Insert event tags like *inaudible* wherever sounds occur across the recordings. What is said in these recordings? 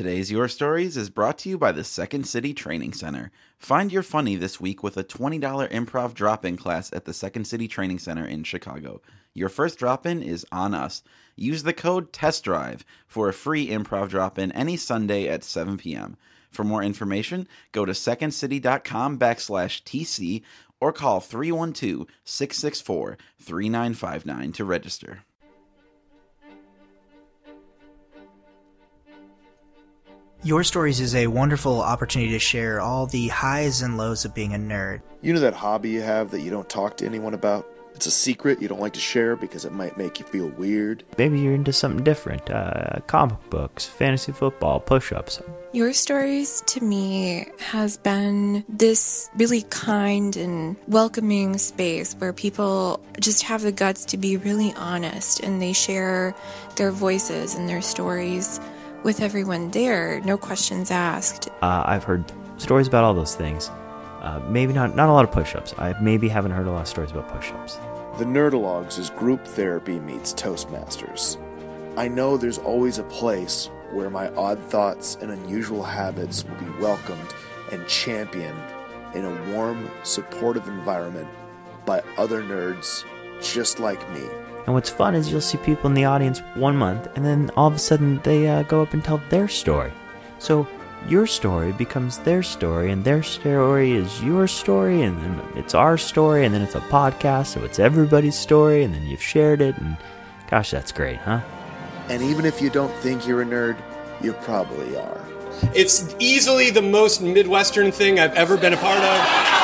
Today's Your Stories is brought to you by the Second City Training Center. Find your funny this week with a $20 improv drop in class at the Second City Training Center in Chicago. Your first drop in is on us. Use the code TESTDRIVE for a free improv drop in any Sunday at 7 p.m. For more information, go to secondcity.com backslash TC or call 312 664 3959 to register. Your Stories is a wonderful opportunity to share all the highs and lows of being a nerd. You know that hobby you have that you don't talk to anyone about? It's a secret you don't like to share because it might make you feel weird. Maybe you're into something different uh, comic books, fantasy football, push ups. Your Stories to me has been this really kind and welcoming space where people just have the guts to be really honest and they share their voices and their stories with everyone there, no questions asked. Uh, I've heard stories about all those things. Uh, maybe not not a lot of push-ups. I maybe haven't heard a lot of stories about push-ups. The Nerdalogs is group therapy meets Toastmasters. I know there's always a place where my odd thoughts and unusual habits will be welcomed and championed in a warm, supportive environment by other nerds just like me. And what's fun is you'll see people in the audience one month, and then all of a sudden they uh, go up and tell their story. So your story becomes their story, and their story is your story, and then it's our story, and then it's a podcast, so it's everybody's story, and then you've shared it, and gosh, that's great, huh? And even if you don't think you're a nerd, you probably are. It's easily the most Midwestern thing I've ever been a part of.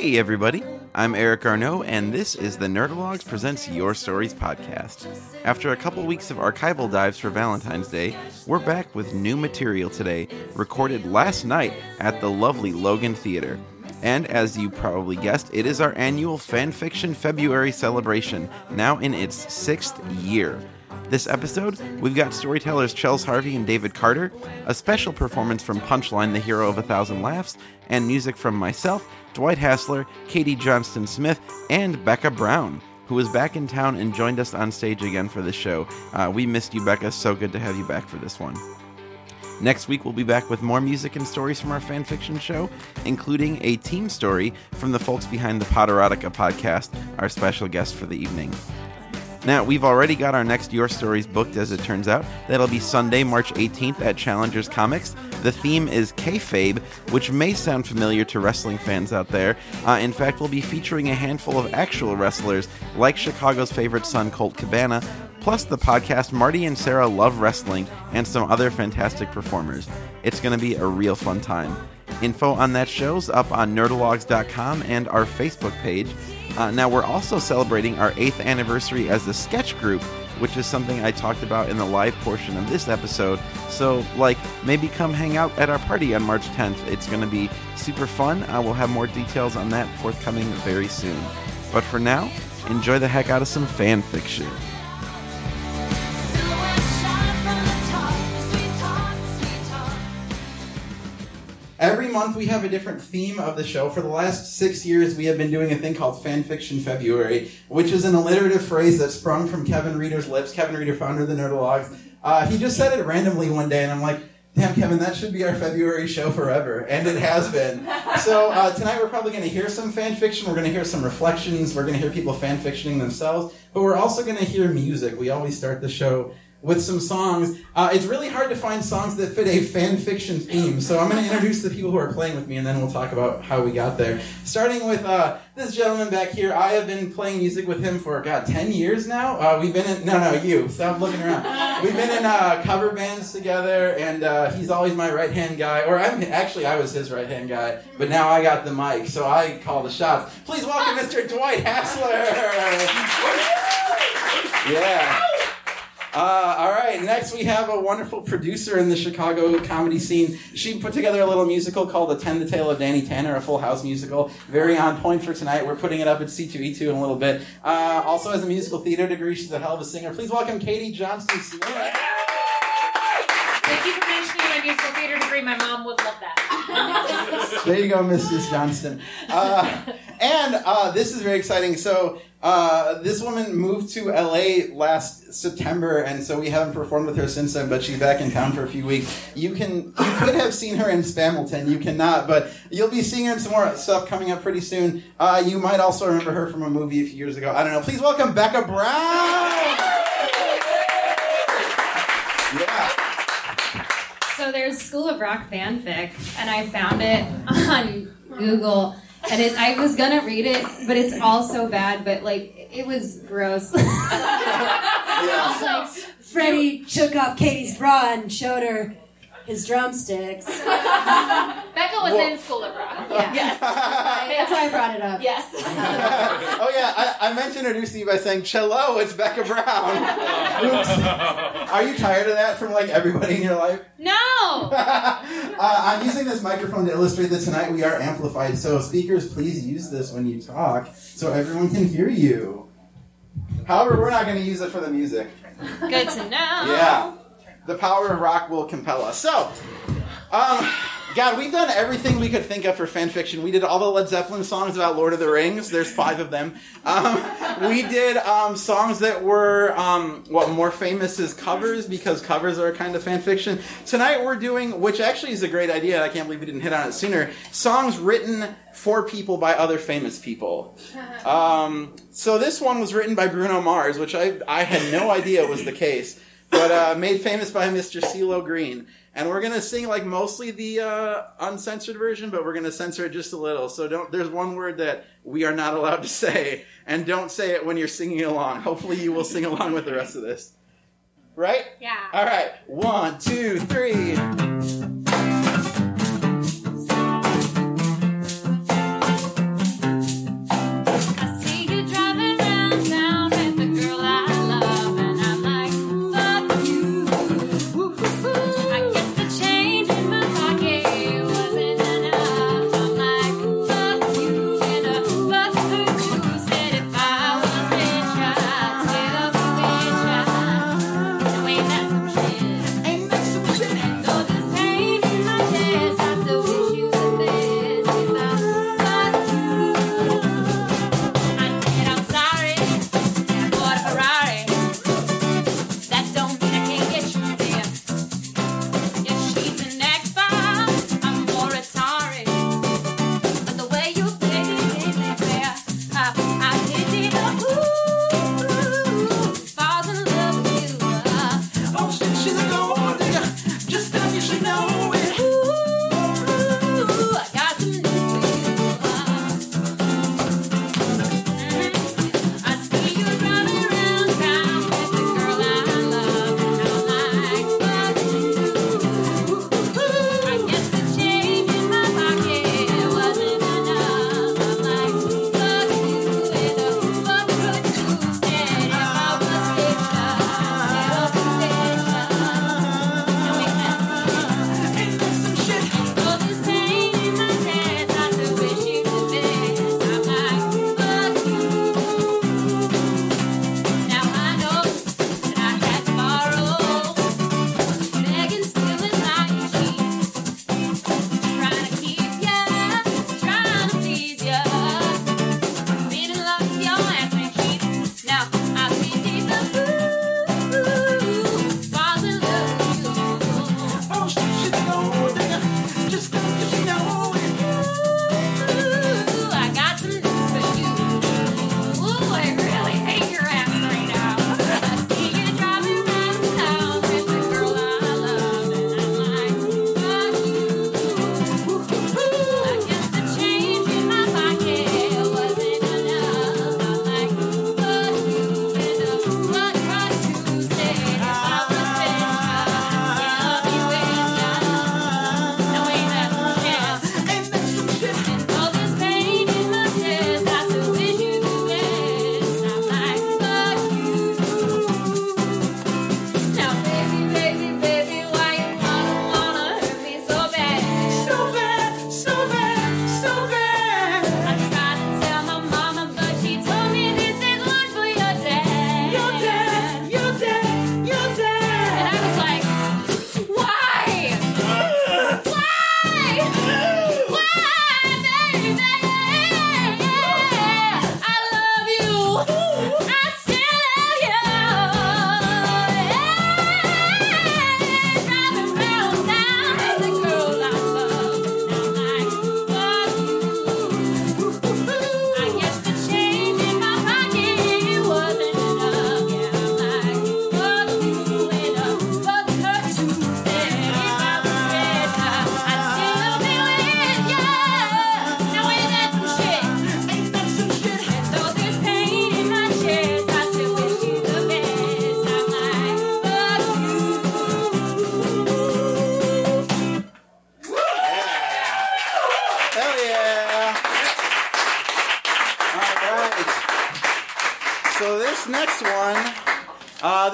Hey, everybody. I'm Eric Arnault, and this is the Nerdalogs Presents Your Stories podcast. After a couple weeks of archival dives for Valentine's Day, we're back with new material today, recorded last night at the lovely Logan Theater. And as you probably guessed, it is our annual Fanfiction February celebration, now in its sixth year. This episode, we've got storytellers Chels Harvey and David Carter, a special performance from Punchline, the hero of a thousand laughs, and music from myself, Dwight Hassler, Katie Johnston Smith, and Becca Brown, who is back in town and joined us on stage again for the show. Uh, we missed you, Becca. So good to have you back for this one. Next week, we'll be back with more music and stories from our fanfiction show, including a team story from the folks behind the Potterotica podcast, our special guest for the evening. Now, we've already got our next Your Stories booked, as it turns out. That'll be Sunday, March 18th at Challengers Comics. The theme is kayfabe, which may sound familiar to wrestling fans out there. Uh, in fact, we'll be featuring a handful of actual wrestlers, like Chicago's favorite son, Colt Cabana, plus the podcast Marty and Sarah Love Wrestling, and some other fantastic performers. It's going to be a real fun time. Info on that show's up on nerdalogs.com and our Facebook page. Uh, now, we're also celebrating our eighth anniversary as a sketch group, which is something I talked about in the live portion of this episode. So, like, maybe come hang out at our party on March 10th. It's going to be super fun. Uh, we'll have more details on that forthcoming very soon. But for now, enjoy the heck out of some fan fiction. Month we have a different theme of the show. For the last six years, we have been doing a thing called Fan Fiction February, which is an alliterative phrase that sprung from Kevin Reeder's lips. Kevin Reeder, founder of the Nerdalogs. Uh, he just said it randomly one day, and I'm like, damn, Kevin, that should be our February show forever. And it has been. So uh, tonight we're probably going to hear some fan fiction. We're going to hear some reflections. We're going to hear people fan fictioning themselves. But we're also going to hear music. We always start the show with some songs. Uh, it's really hard to find songs that fit a fan fiction theme, so I'm going to introduce the people who are playing with me, and then we'll talk about how we got there. Starting with uh, this gentleman back here, I have been playing music with him for God ten years now. Uh, we've been in no, no, you stop looking around. *laughs* We've been in uh, cover bands together, and uh, he's always my right hand guy. Or I'm actually I was his right hand guy, but now I got the mic, so I call the shots. Please welcome Mr. Dwight Hassler. *laughs* Yeah. Uh, all right, next we have a wonderful producer in the Chicago comedy scene. She put together a little musical called Attend the Tale of Danny Tanner, a full house musical. Very on point for tonight. We're putting it up at C2E2 in a little bit. Uh, also has a musical theater degree. She's a hell of a singer. Please welcome Katie Johnston Smith. Thank you for mentioning my musical theater degree. My mom would love that. *laughs* There you go, Mrs. Johnston. Uh, and uh, this is very exciting. So, uh, this woman moved to LA last September, and so we haven't performed with her since then. But she's back in town for a few weeks. You can, you *coughs* could have seen her in Spamilton. You cannot, but you'll be seeing her in some more stuff coming up pretty soon. Uh, you might also remember her from a movie a few years ago. I don't know. Please welcome Becca Brown. Yeah. So there's School of Rock fanfic, and I found it on Google. And it, I was gonna read it, but it's all so bad. But like, it was gross. *laughs* It's like Freddie took off Katie's bra and showed her his drumsticks. *laughs* Becca was Well- in School of Rock. Yeah. Yes. That's why I brought it up. Yes. *laughs* oh yeah, I, I meant to introduce you by saying, "Cello, it's Becca Brown." *laughs* Oops. Are you tired of that from like everybody in your life? no. uh, I'm using this microphone to illustrate that tonight we are amplified. So speakers, please use this when you talk, so everyone can hear you. However, we're not going to use it for the music. Good to know. Yeah, the power of rock will compel us. So, um, God, we've done everything we could think of for fan fiction. We did all the Led Zeppelin songs about Lord of the Rings. There's five of them. Um, we did um, songs that were um, what more famous as covers because covers are a kind of fan fiction. Tonight we're doing, which actually is a great idea. I can't believe we didn't hit on it sooner. Songs written for people by other famous people. *laughs* Um, so this one was written by Bruno Mars, which I I had no idea was the case, but uh, made famous by Mr. CeeLo Green. And we're gonna sing like mostly the uh, uncensored version, but we're gonna censor it just a little. So don't. There's one word that we are not allowed to say, and don't say it when you're singing along. Hopefully, you will sing along with the rest of this. Right? Yeah. All right. One, two, three.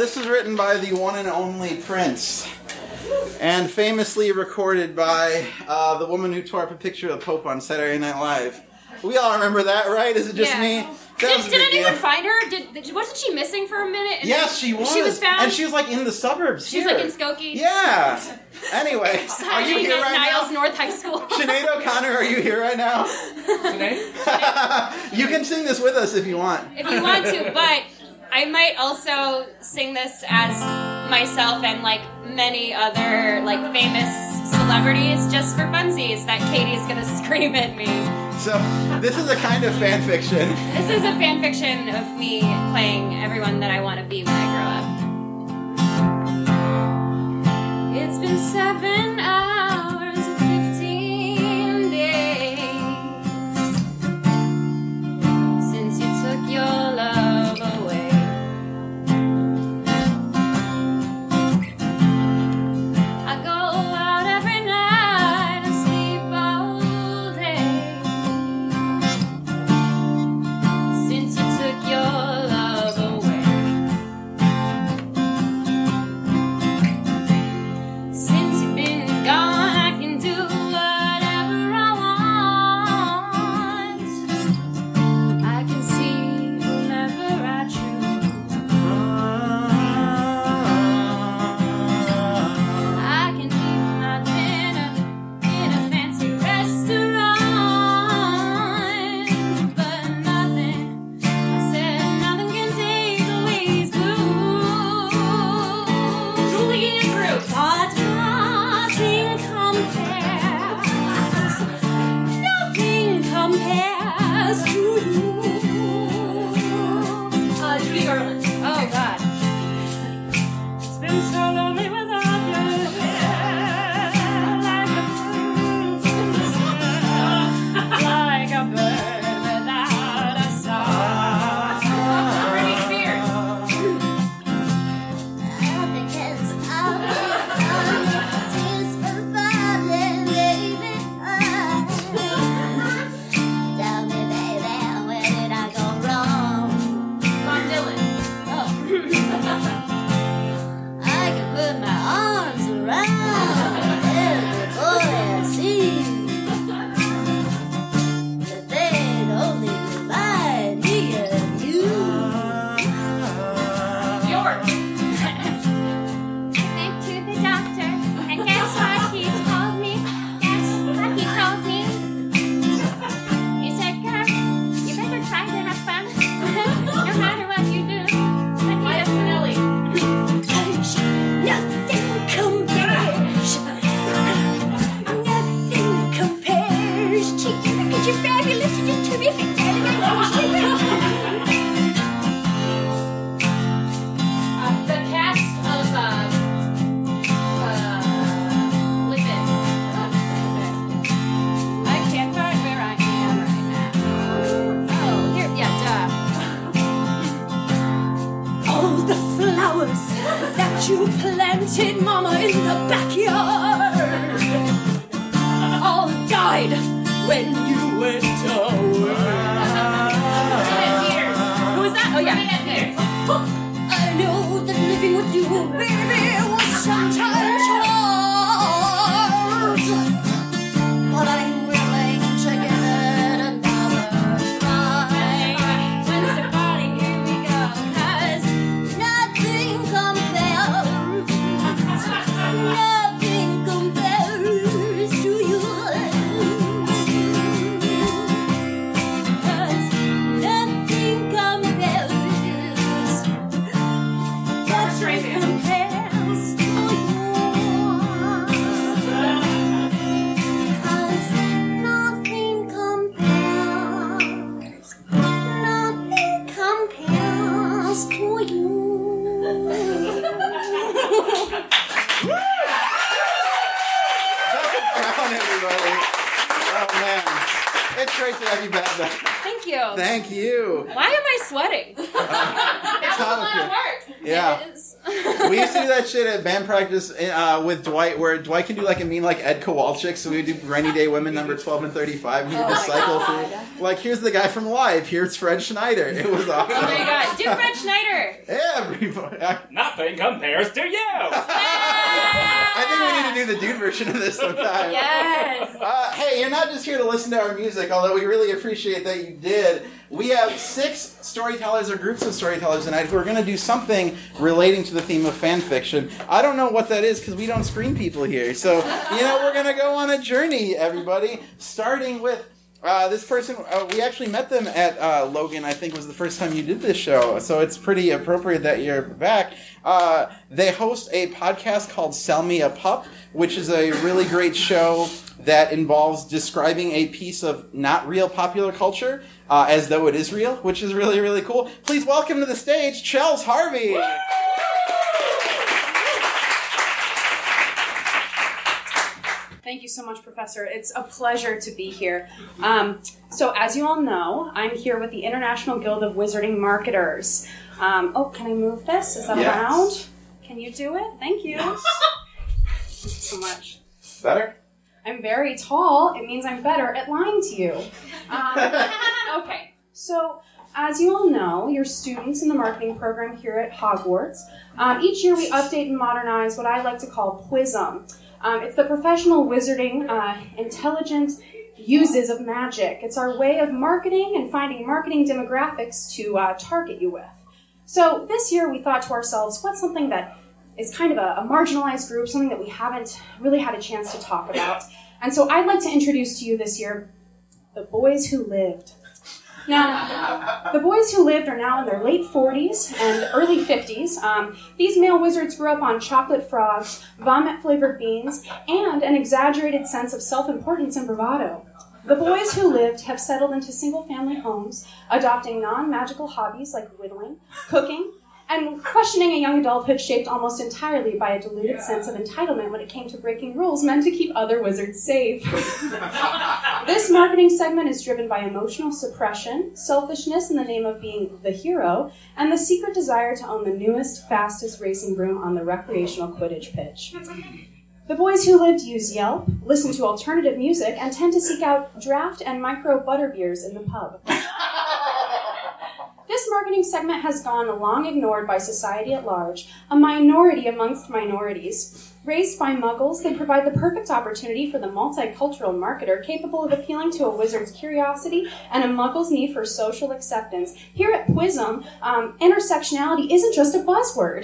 This was written by the one and only Prince, and famously recorded by uh, the woman who tore up a picture of the Pope on Saturday Night Live. We all remember that, right? Is it just Yeah. me? That Did, was a did anyone deal. find her? Did, did wasn't she missing for a minute? And Yes, she was. She was found. and she was like in the suburbs. She was here. like in Skokie. Yeah. Anyway, *laughs* are you here right Niles now? North High School. *laughs* Sinead O'Connor, are you here right now? *laughs* you can sing this with us if you want. if you want to, but I might also sing this as myself and like many other like famous celebrities just for funsies that Katie's gonna *laughs* scream at me. So this is a kind of fan fiction. This is a fan fiction of me playing everyone that I want to be when I grow up. It's been seven hours can do like a mean like Ed Kowalczyk. So we would do Rainy Day Women number twelve and thirty five. And we would Oh just my cycle God. through. Like here's the guy from Live. Here's Fred Schneider. It was awesome. Oh my god. Do Fred Schneider. Everybody. I, Nothing compares to you. I think we need to do the dude version of this sometime. Yes. Uh, hey, you're not just here to listen to our music, although we really appreciate that you did. We have six storytellers or groups of storytellers tonight who are going to do something relating to the theme of fan fiction. I don't know what that is because we don't screen people here. So, you know, we're going to go on a journey, everybody, starting with. Uh, this person, uh, we actually met them at uh, Logan, I think was the first time you did this show, so it's pretty appropriate that you're back. Uh, they host a podcast called Sell Me a Pup, which is a really great show that involves describing a piece of not real popular culture uh, as though it is real, which is really, really cool. Please welcome to the stage, Chels Harvey. Thank you so much, Professor. It's a pleasure to be here. Um, so, as you all know, I'm here with the International Guild of Wizarding Marketers. Um, oh, can I move this? Is that Yes. allowed? Can you do it? Thank you. *laughs* Thank you so much. Better? I'm very tall. It means I'm better at lying to you. Um, *laughs* okay, so as you all know, you're students in the marketing program here at Hogwarts. Um, each year we update and modernize what I like to call PWISM. Um, it's the professional wizarding uh, intelligent uses of magic. It's our way of marketing and finding marketing demographics to uh, target you with. So this year we thought to ourselves, what's something that is kind of a, a marginalized group, something that we haven't really had a chance to talk about. And so I'd like to introduce to you this year the boys who lived. Now, the boys who lived are now in their late 40s and early 50s. Um, these male wizards grew up on chocolate frogs, vomit flavored beans, and an exaggerated sense of self importance and bravado. The boys who lived have settled into single family homes, adopting non magical hobbies like whittling, cooking, and questioning a young adulthood shaped almost entirely by a diluted sense of entitlement when it came to breaking rules meant to keep other wizards safe. *laughs* this marketing segment is driven by emotional suppression, selfishness in the name of being the hero, and the secret desire to own the newest, fastest racing broom on the recreational Quidditch pitch. The boys who lived use Yelp, listen to alternative music, and tend to seek out draft and micro butter beers in the pub. *laughs* This marketing segment has gone long ignored by society at large, a minority amongst minorities. Raised by muggles, they provide the perfect opportunity for the multicultural marketer capable of appealing to a wizard's curiosity and a muggle's need for social acceptance. Here at Quizm, um, intersectionality isn't just a buzzword.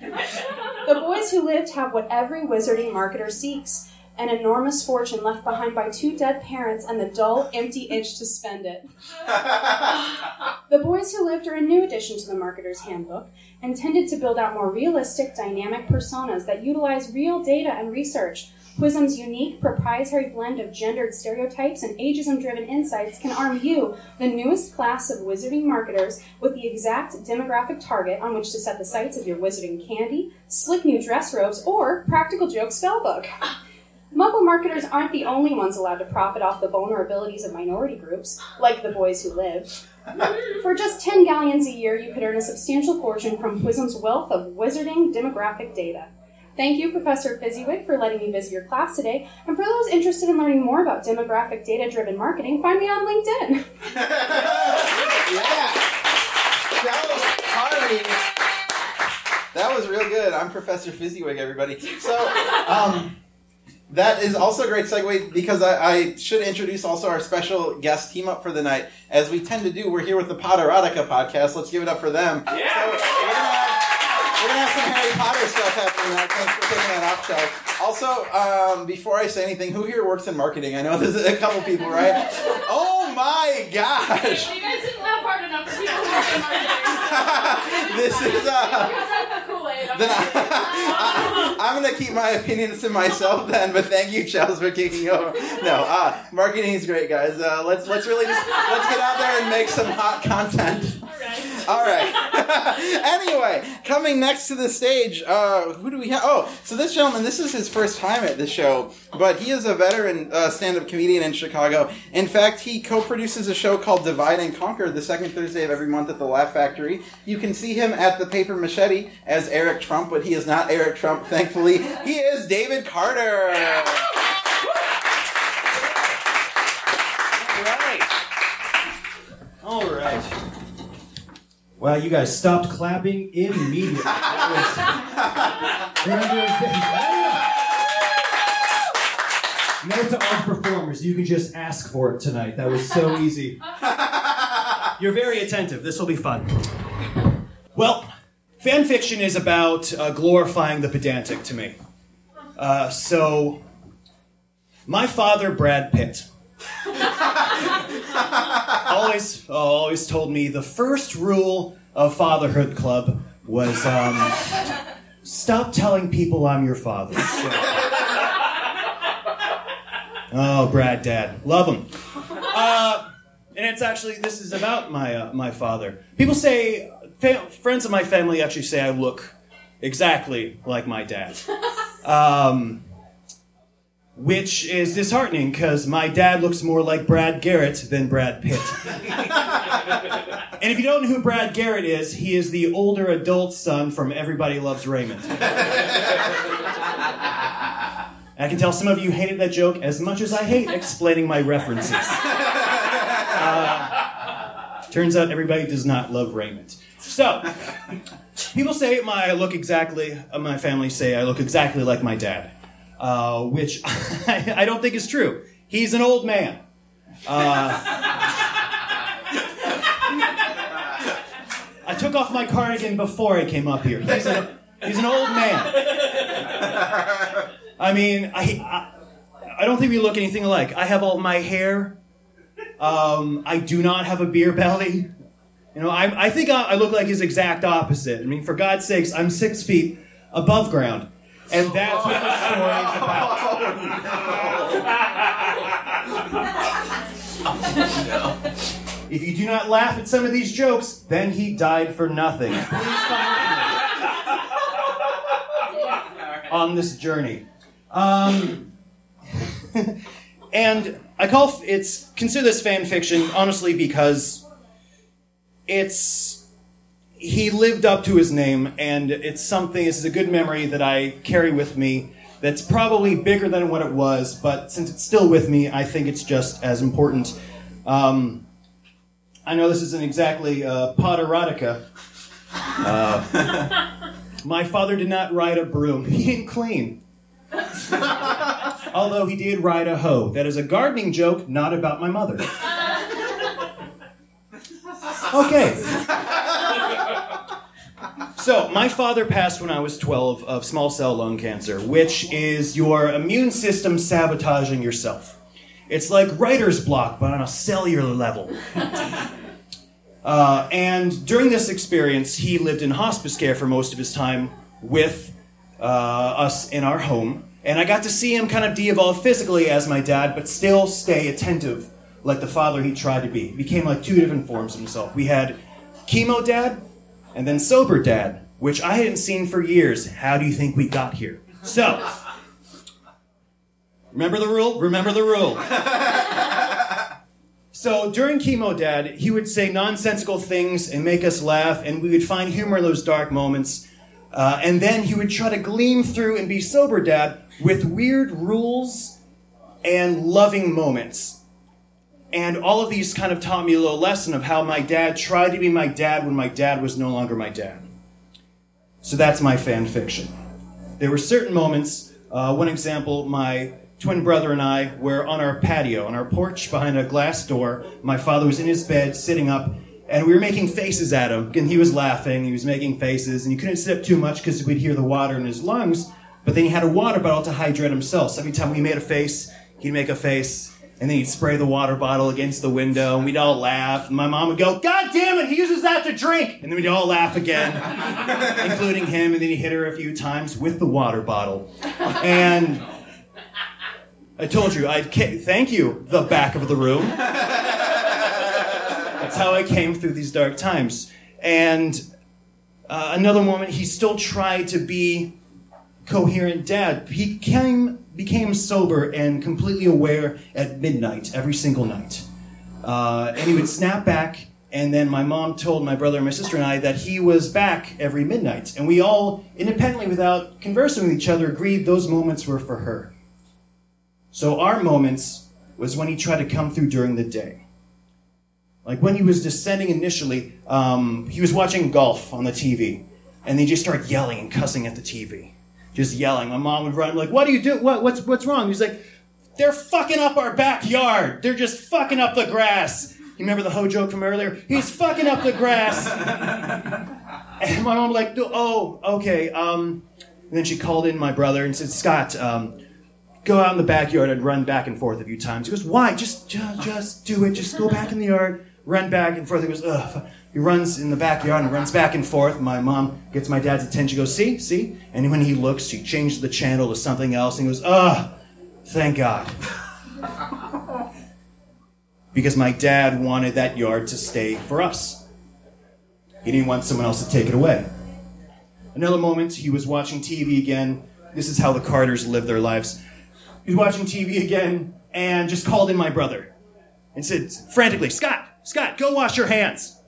*laughs* the boys who lived have what every wizarding marketer seeks an enormous fortune left behind by two dead parents and the dull, empty itch to spend it. *laughs* The Boys Who Lived are a new addition to the Marketer's Handbook, intended to build out more realistic, dynamic personas that utilize real data and research. Quizm's unique proprietary blend of gendered stereotypes and ageism driven insights can arm you, the newest class of wizarding marketers, with the exact demographic target on which to set the sights of your wizarding candy, slick new dress robes, or practical joke spellbook. *laughs* Muggle marketers aren't the only ones allowed to profit off the vulnerabilities of minority groups, like the boys who live. For just 10 galleons a year, you could earn a substantial fortune from Quizm's wealth of wizarding demographic data. Thank you, Professor Fezziwig, for letting me visit your class today. And for those interested in learning more about demographic data driven marketing, find me on LinkedIn. *laughs* yeah. Chels Harvey. That was real good. I'm Professor Fizziwig, everybody. So, um, that is also a great segue because I, I should introduce also our special guest team up for the night. As we tend to do, we're here with the Potterotica podcast. Let's give it up for them. Yeah. So we're, gonna have, we're gonna have some Harry Potter stuff happening tonight. Thanks for taking that off, Chels. Also, um, before I say anything, who here works in marketing? I know there's a couple people, right? Oh my gosh! You guys didn't laugh hard enough for people who in marketing. *laughs* This is uh. *laughs* Then. I, am *laughs* gonna keep my opinions to myself then, but thank you, Charles, for kicking over. No, uh, marketing is great, guys. Uh, let's let's really just let's get out there and make some hot content. All right. *laughs* anyway, coming next to the stage, uh, who do we have? Oh, so this gentleman, this is his first time at the show, but he is a veteran uh, stand-up comedian in Chicago. In fact, he co-produces a show called Divide and Conquer the second Thursday of every month at the Laugh Factory. You can see him at the Paper Machete as Eric Trump, but he is not Eric Trump, thankfully. He is David Carter. All right. Wow, you guys stopped clapping immediately. *laughs* That was- Note to all performers, you can just ask for it tonight. That was so easy. *laughs* You're very attentive. This will be fun. Well, fan fiction is about uh, glorifying the pedantic to me. Uh, so, my father, Brad Pitt, *laughs* always always told me the first rule of Fatherhood Club was um, stop telling people I'm your father. oh, Brad, Dad, love him. Uh, and it's actually this is about my uh, my father. People say friends of my family actually say I look exactly like my dad. Um, which is disheartening because my dad looks more like Brad Garrett than Brad Pitt. and if you don't know who Brad Garrett is, he is the older adult son from Everybody Loves Raymond. I can tell some of you hated that joke as much as I hate explaining my references. Uh, turns out everybody does not love Raymond. So, people say my I look exactly, uh, my family say I look exactly like my dad uh, which I, *laughs* I don't think is true. He's an old man. Uh, I took off my cardigan before I came up here. He's, a, he's an old man. I mean, I, I, I don't think we look anything alike. I have all my hair. Um, I do not have a beer belly. You know, I, I think I, I look like his exact opposite. I mean, for God's sakes, I'm six feet above ground. And that's what the story is *laughs* about. If you do not laugh at some of these jokes, then he died for nothing. Please come me on this journey. Um, *laughs* and I call f- it's consider this fan fiction honestly because it's he lived up to his name, and it's something. This is a good memory that I carry with me. That's probably bigger than what it was, but since it's still with me, I think it's just as important. Um, I know this isn't exactly uh, Potterotica. Uh, *laughs* my father did not ride a broom. *laughs* He didn't clean. *laughs* Although he did ride a hoe. That is a gardening joke, not about my mother. Okay. So, my father passed when I was 12 of small cell lung cancer, which is your immune system sabotaging yourself. It's like writer's block, but on a cellular level. *laughs* Uh, and during this experience, he lived in hospice care for most of his time with uh, us in our home. And I got to see him kind of de evolve physically as my dad, but still stay attentive like the father he tried to be. He became like two different forms of himself. We had chemo dad and then sober dad, which I hadn't seen for years. How do you think we got here? So, remember the rule? Remember the rule. *laughs* So during chemo, Dad, he would say nonsensical things and make us laugh, and we would find humor in those dark moments. Uh, and then he would try to gleam through and be sober, Dad, with weird rules and loving moments. And all of these kind of taught me a little lesson of how my dad tried to be my dad when my dad was no longer my dad. So that's my fan fiction. There were certain moments. Uh, one example, my twin brother and I were on our patio, on our porch behind a glass door. My father was in his bed, sitting up, and we were making faces at him. And he was laughing, he was making faces, and he couldn't sit up too much because we'd hear the water in his lungs. But then he had a water bottle to hydrate himself. So every time we made a face, he'd make a face, and then he'd spray the water bottle against the window, and we'd all laugh. And my mom would go, God damn it, he uses that to drink! And then we'd all laugh again, *laughs* including him, and then he hit her a few times with the water bottle. And I told you, I'd ca- thank you, the back of the room. That's how I came through these dark times. And uh, another moment, he still tried to be coherent dad. He came, became sober and completely aware at midnight every single night. Uh, and he would snap back, and then my mom told my brother and my sister and I that he was back every midnight. And we all, independently, without conversing with each other, agreed those moments were for her. So our moments was when he tried to come through during the day. Like when he was descending initially, um, he was watching golf on the TV, and they just started yelling and cussing at the TV, just yelling. My mom would run like, "What do you do? What, what's what's wrong?" He's like, "They're fucking up our backyard. They're just fucking up the grass." You remember the hoe joke from earlier? He's fucking up the grass. *laughs* and my mom like, "Oh, okay." Um, then she called in my brother and said, "Scott." Um, Go out in the backyard and run back and forth a few times. He goes, Why? Just, just, just do it. Just go back in the yard, run back and forth. He goes, Ugh. He runs in the backyard and runs back and forth. My mom gets my dad's attention. She goes, See, see? And when he looks, she changes the channel to something else and goes, Ugh, thank God. *laughs* because my dad wanted that yard to stay for us. He didn't want someone else to take it away. Another moment, he was watching TV again. This is how the Carters live their lives. He was watching TV again and just called in my brother and said frantically, Scott, Scott, go wash your hands.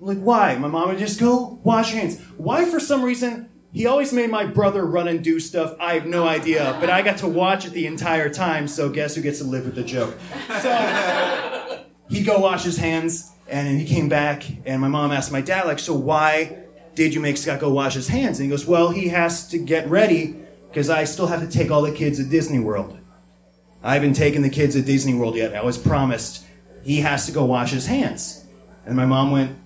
I'm like, why? My mom would just go wash your hands. Why, for some reason, he always made my brother run and do stuff. I have no idea, but I got to watch it the entire time, so guess who gets to live with the joke? So he'd go wash his hands, and he came back, and my mom asked my dad, like, so why did you make Scott go wash his hands? And he goes, well, he has to get ready because I still have to take all the kids to Disney World. I haven't taken the kids to Disney World yet. I was promised he has to go wash his hands. And my mom went,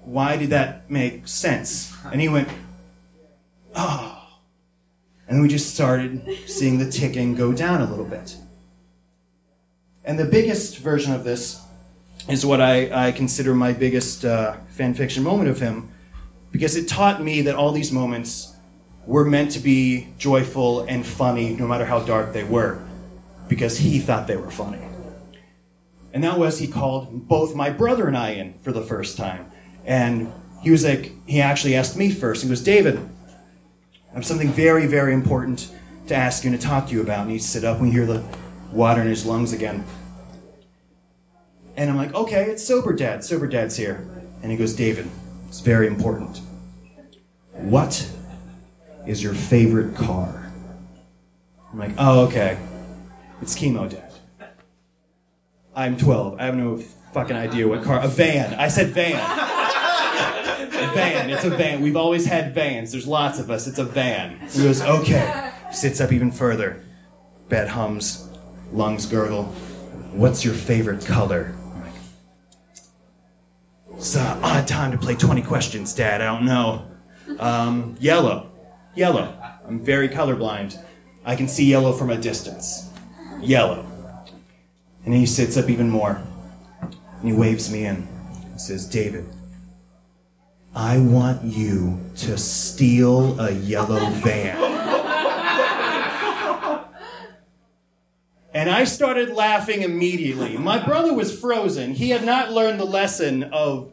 Why did that make sense? And he went, Oh. And we just started seeing the ticking go down a little bit. And the biggest version of this is what I, I consider my biggest uh, fan fiction moment of him, because it taught me that all these moments were meant to be joyful and funny, no matter how dark they were, because he thought they were funny. And that was he called both my brother and I in for the first time. And he was like, he actually asked me first. He goes, David, I have something very, very important to ask you and to talk to you about. And he'd sit up and we hear the water in his lungs again. And I'm like, okay, it's Sober Dad. Sober Dad's here. And he goes, David, it's very important. What is your favorite car? I'm like, oh, okay. It's Chemo Dad. I'm 12. I have no fucking idea what car. A van. I said van. a van. It's a van. We've always had vans. There's lots of us. It's a van. He goes, okay. Sits up even further. Bed hums. Lungs gurgle. What's your favorite color? It's an odd time to play 20 questions, Dad. I don't know. Um, yellow. Yellow. I'm very colorblind. I can see yellow from a distance. Yellow. And he sits up even more. And he waves me in. He says, David, I want you to steal a yellow van. And I started laughing immediately. My brother was frozen. He had not learned the lesson of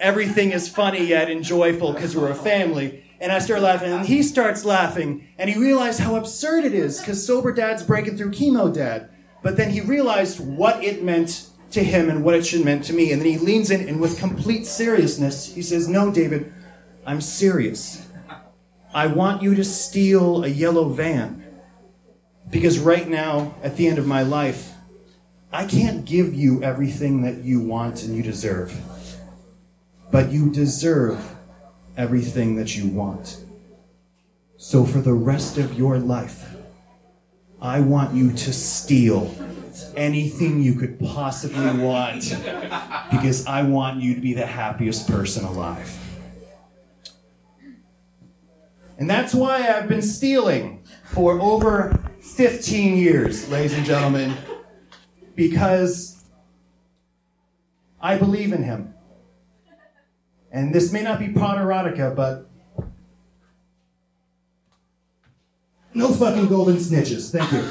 everything is funny yet and joyful because we're a family. And I started laughing, and he starts laughing, and he realized how absurd it is because sober dad's breaking through chemo dad. But then he realized what it meant to him and what it should meant to me. And then he leans in, and with complete seriousness, he says, No, David, I'm serious. I want you to steal a yellow van. Because right now, at the end of my life, I can't give you everything that you want and you deserve. But you deserve everything that you want. So for the rest of your life, I want you to steal anything you could possibly want because I want you to be the happiest person alive. And that's why I've been stealing for over 15 years, ladies and gentlemen, because I believe in him. And this may not be erotica, but no fucking golden snitches. Thank you.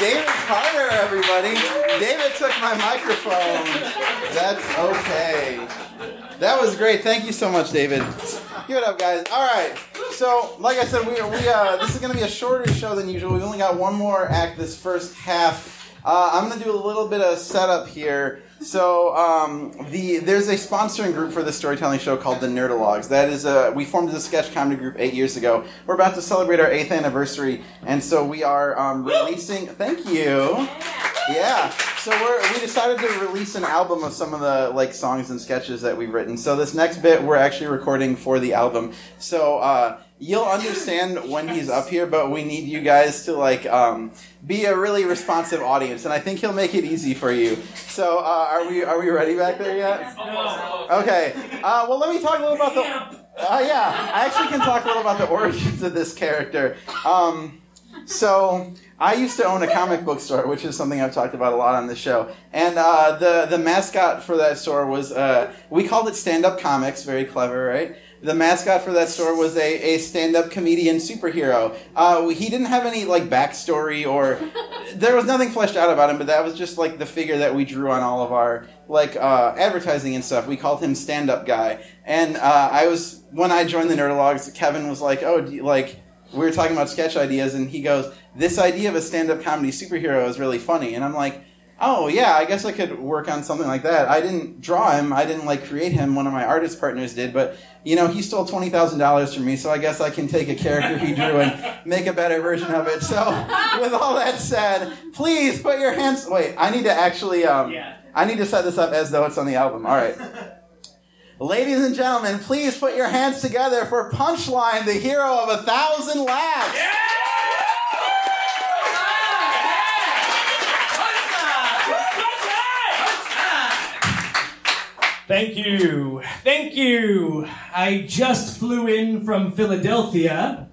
David Carter, everybody. David took my microphone. That's okay. That was great. Thank you so much, David. Give it up, guys. All right. So, like I said, we, we uh, this is going to be a shorter show than usual. We've only got one more act this first half. Uh, I'm going to do a little bit of setup here. So, um, the there's a sponsoring group for this storytelling show called the Nerdologues. That is a we formed a sketch comedy group eight years ago. We're about to celebrate our eighth anniversary, and so we are um, releasing. Thank you. Yeah. So we're, we decided to release an album of some of the like songs and sketches that we've written. So this next bit we're actually recording for the album. So uh, you'll understand when he's up here, but we need you guys to like um, be a really responsive audience, and I think he'll make it easy for you. So uh, are we are we ready back there yet? Okay. Uh, well, let me talk a little about the. Uh, yeah, I actually can talk a little about the origins of this character. Um, so I used to own a comic book store, which is something I've talked about a lot on the show. And uh, the the mascot for that store was uh, we called it Stand Up Comics. Very clever, right? The mascot for that store was a, a stand up comedian superhero. Uh, he didn't have any like backstory or *laughs* there was nothing fleshed out about him, but that was just like the figure that we drew on all of our like uh, advertising and stuff. We called him Stand Up Guy. And uh, I was when I joined the Nerdologues, Kevin was like, "Oh, like." we were talking about sketch ideas, and he goes, "This idea of a stand-up comedy superhero is really funny." And I'm like, "Oh yeah, I guess I could work on something like that." I didn't draw him, I didn't like create him. One of my artist partners did, but you know, he stole twenty thousand dollars from me, so I guess I can take a character he drew and make a better version of it. So, with all that said, please put your hands. Wait, I need to actually. Um, I need to set this up as though it's on the album. All right. *laughs* Ladies and gentlemen, please put your hands together for Punchline, the hero of a thousand laughs. Thank you. Thank you. I just flew in from Philadelphia,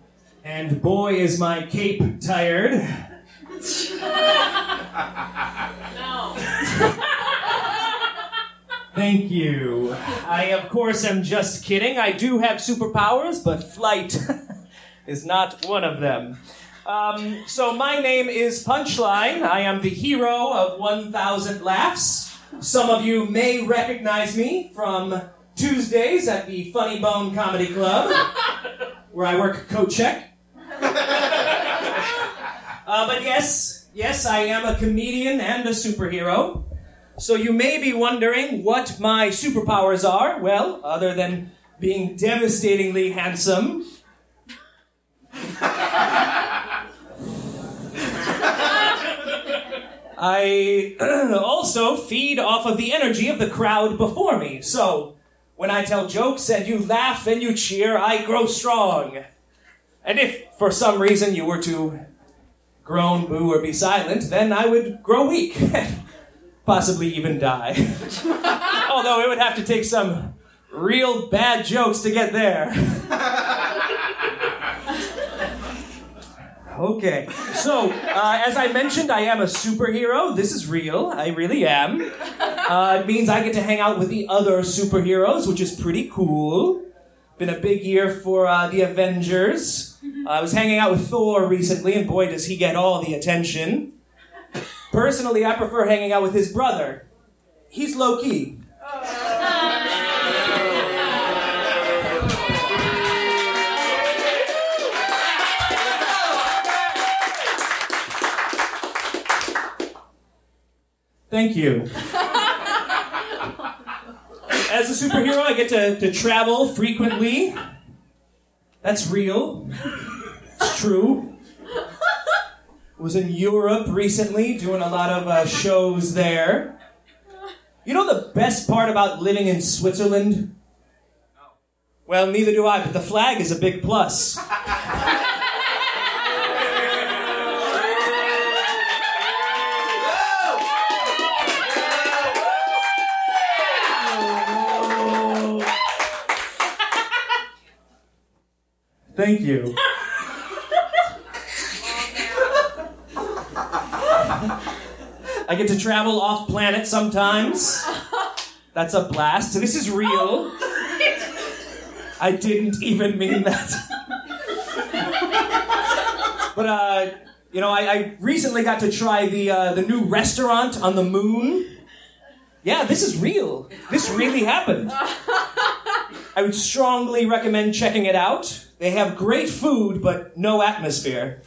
and boy, is my cape tired. no. *laughs* Thank you. I, of course, am just kidding. I do have superpowers, but flight *laughs* is not one of them. Um, so, my name is Punchline. I am the hero of 1,000 Laughs. Some of you may recognize me from Tuesdays at the Funny Bone Comedy Club, where I work coat check. *laughs* Uh, but yes, yes, I am a comedian and a superhero. So you may be wondering what my superpowers are. Well, other than being devastatingly handsome, *laughs* I *clears throat* also feed off of the energy of the crowd before me. So when I tell jokes and you laugh and you cheer, I grow strong. And if for some reason you were to groan, boo, or be silent, then I would grow weak. *laughs* Possibly even die. *laughs* Although it would have to take some real bad jokes to get there. *laughs* Okay, so uh, as I mentioned, I am a superhero. This is real. I really am. Uh, it means I get to hang out with the other superheroes, which is pretty cool. Been a big year for uh, the Avengers. I was hanging out with Thor recently, and boy, does he get all the attention. Personally, I prefer hanging out with his brother. He's low key. Thank you. As a superhero, I get to, to travel frequently. That's real. It's true. Was in Europe recently, doing a lot of uh, shows there. You know the best part about living in Switzerland? Well, neither do I, but the flag is a big plus. Thank you. I get to travel off planet sometimes. That's a blast. This is real. I didn't even mean that. but uh, You know, I, I recently got to try the uh, the new restaurant on the moon. Yeah, this is real. This really happened. I would strongly recommend checking it out. They have great food, but no atmosphere.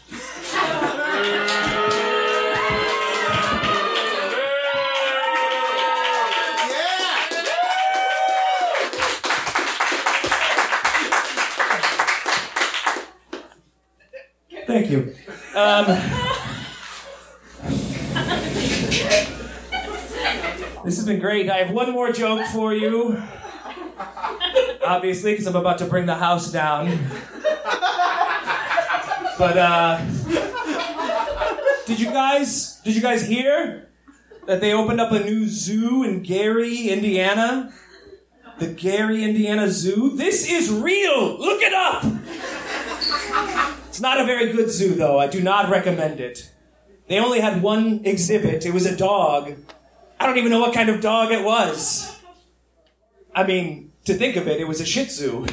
Thank you. Um, *laughs* this has been great. I have one more joke for you. Obviously, because I'm about to bring the house down. But uh, did you guys did you guys hear that they opened up a new zoo in Gary, Indiana? The Gary, Indiana Zoo. This is real. Look it up. It's not a very good zoo, though. I do not recommend it. They only had one exhibit. It was a dog. I don't even know what kind of dog it was. I mean, to think of it, it was a Shih Tzu.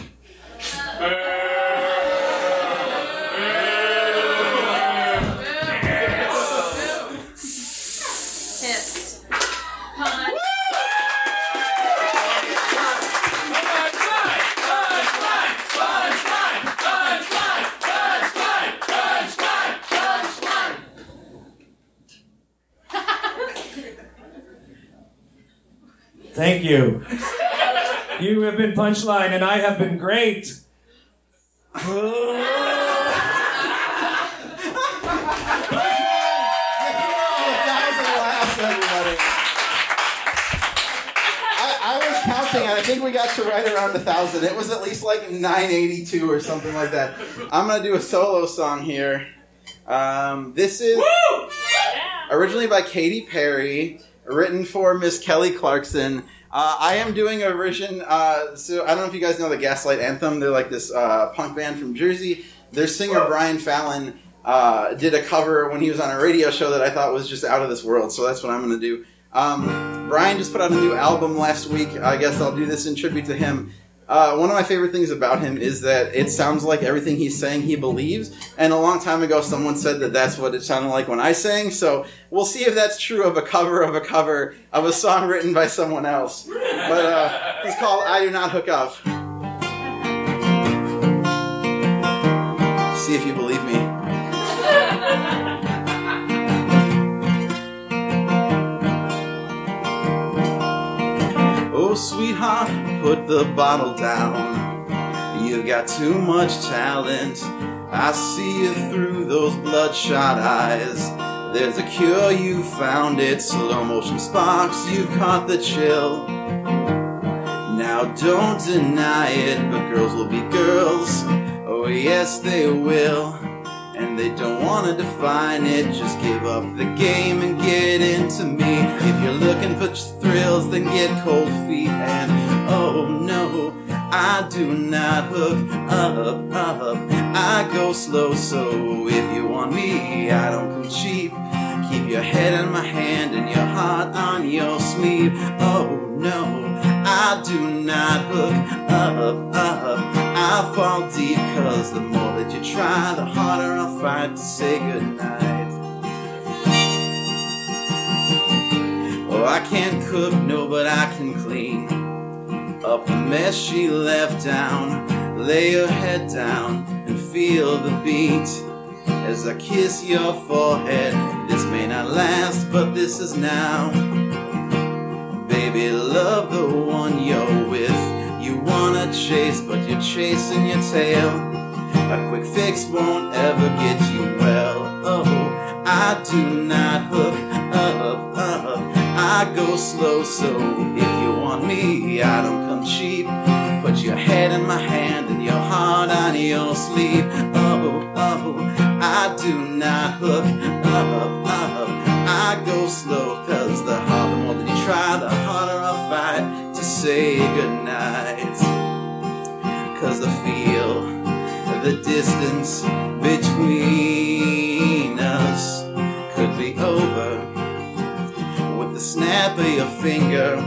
Thank you. You have been punchline, and I have been great. I, I was counting, and I think we got to right around a thousand. It was at least like 982 or something like that. I'm gonna do a solo song here. Um, this is originally by Katy Perry, written for Miss Kelly Clarkson. Uh, I am doing a version. Uh, so I don't know if you guys know the Gaslight Anthem. They're like this uh, punk band from Jersey. Their singer Brian Fallon uh, did a cover when he was on a radio show that I thought was just out of this world. So that's what I'm going to do. Um, Brian just put out a new album last week. I guess I'll do this in tribute to him. Uh, one of my favorite things about him is that it sounds like everything he's saying he believes. And a long time ago, someone said that that's what it sounded like when I sang. So we'll see if that's true of a cover of a cover of a song written by someone else. But uh, it's called "I Do Not Hook Up." See if you believe me. Sweetheart, put the bottle down. You've got too much talent. I see you through those bloodshot eyes. There's a cure, you found it. Slow motion sparks, you've caught the chill. Now don't deny it, but girls will be girls. Oh, yes, they will. They don't want to define it. Just give up the game and get into me. If you're looking for thrills, then get cold feet. And oh no, I do not hook up, up. I go slow, so if you want me, I don't come cheap. Keep your head in my hand and your heart on your sleeve. Oh no, I do not hook up, up. I fall deep, cause the more that you try, the harder I'll fight to say goodnight. Oh, I can't cook, no, but I can clean up the mess she left down. Lay your head down and feel the beat as I kiss your forehead. This may not last, but this is now. Baby, love the one you're with. Wanna chase, but you're chasing your tail. A quick fix won't ever get you well. Oh, I do not hook up. I go slow, so if you want me, I don't come cheap. Put your head in my hand and your heart on your sleeve. Oh, oh, I do not hook up, up. I go slow, cause the harder, more you try, the harder I'll fight to say goodnight. Cause I feel the distance between us could be over with the snap of your finger.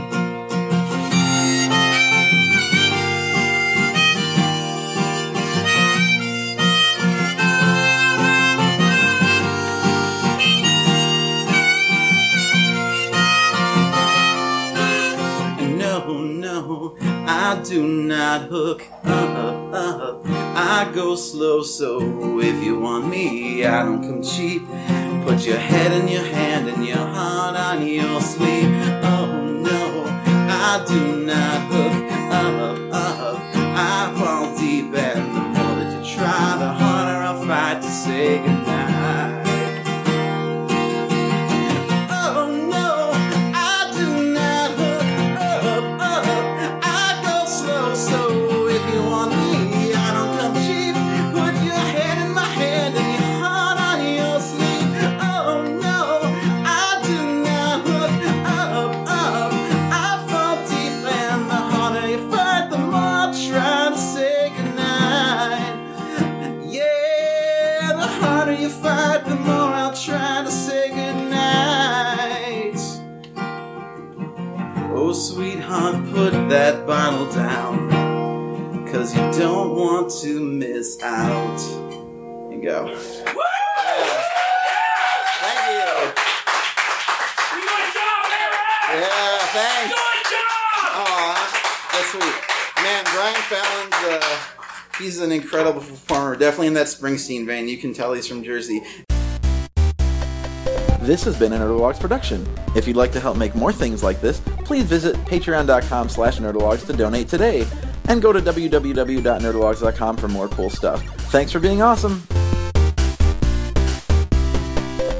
I do not hook up. I go slow, so if you want me, I don't come cheap. Put your head in your hand and your heart on your sleeve. Oh no, I do not hook up. I fall deep, and the more that you try, the harder I'll fight to say goodnight. He's an incredible performer. Definitely in that Springsteen vein. You can tell he's from Jersey. This has been a Nerdologues production. If you'd like to help make more things like this, please visit patreon.com slash nerdologues to donate today. And go to www.nerdologues.com for more cool stuff. Thanks for being awesome.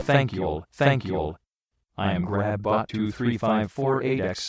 Thank you all, thank you all. I am GrabBot23548X.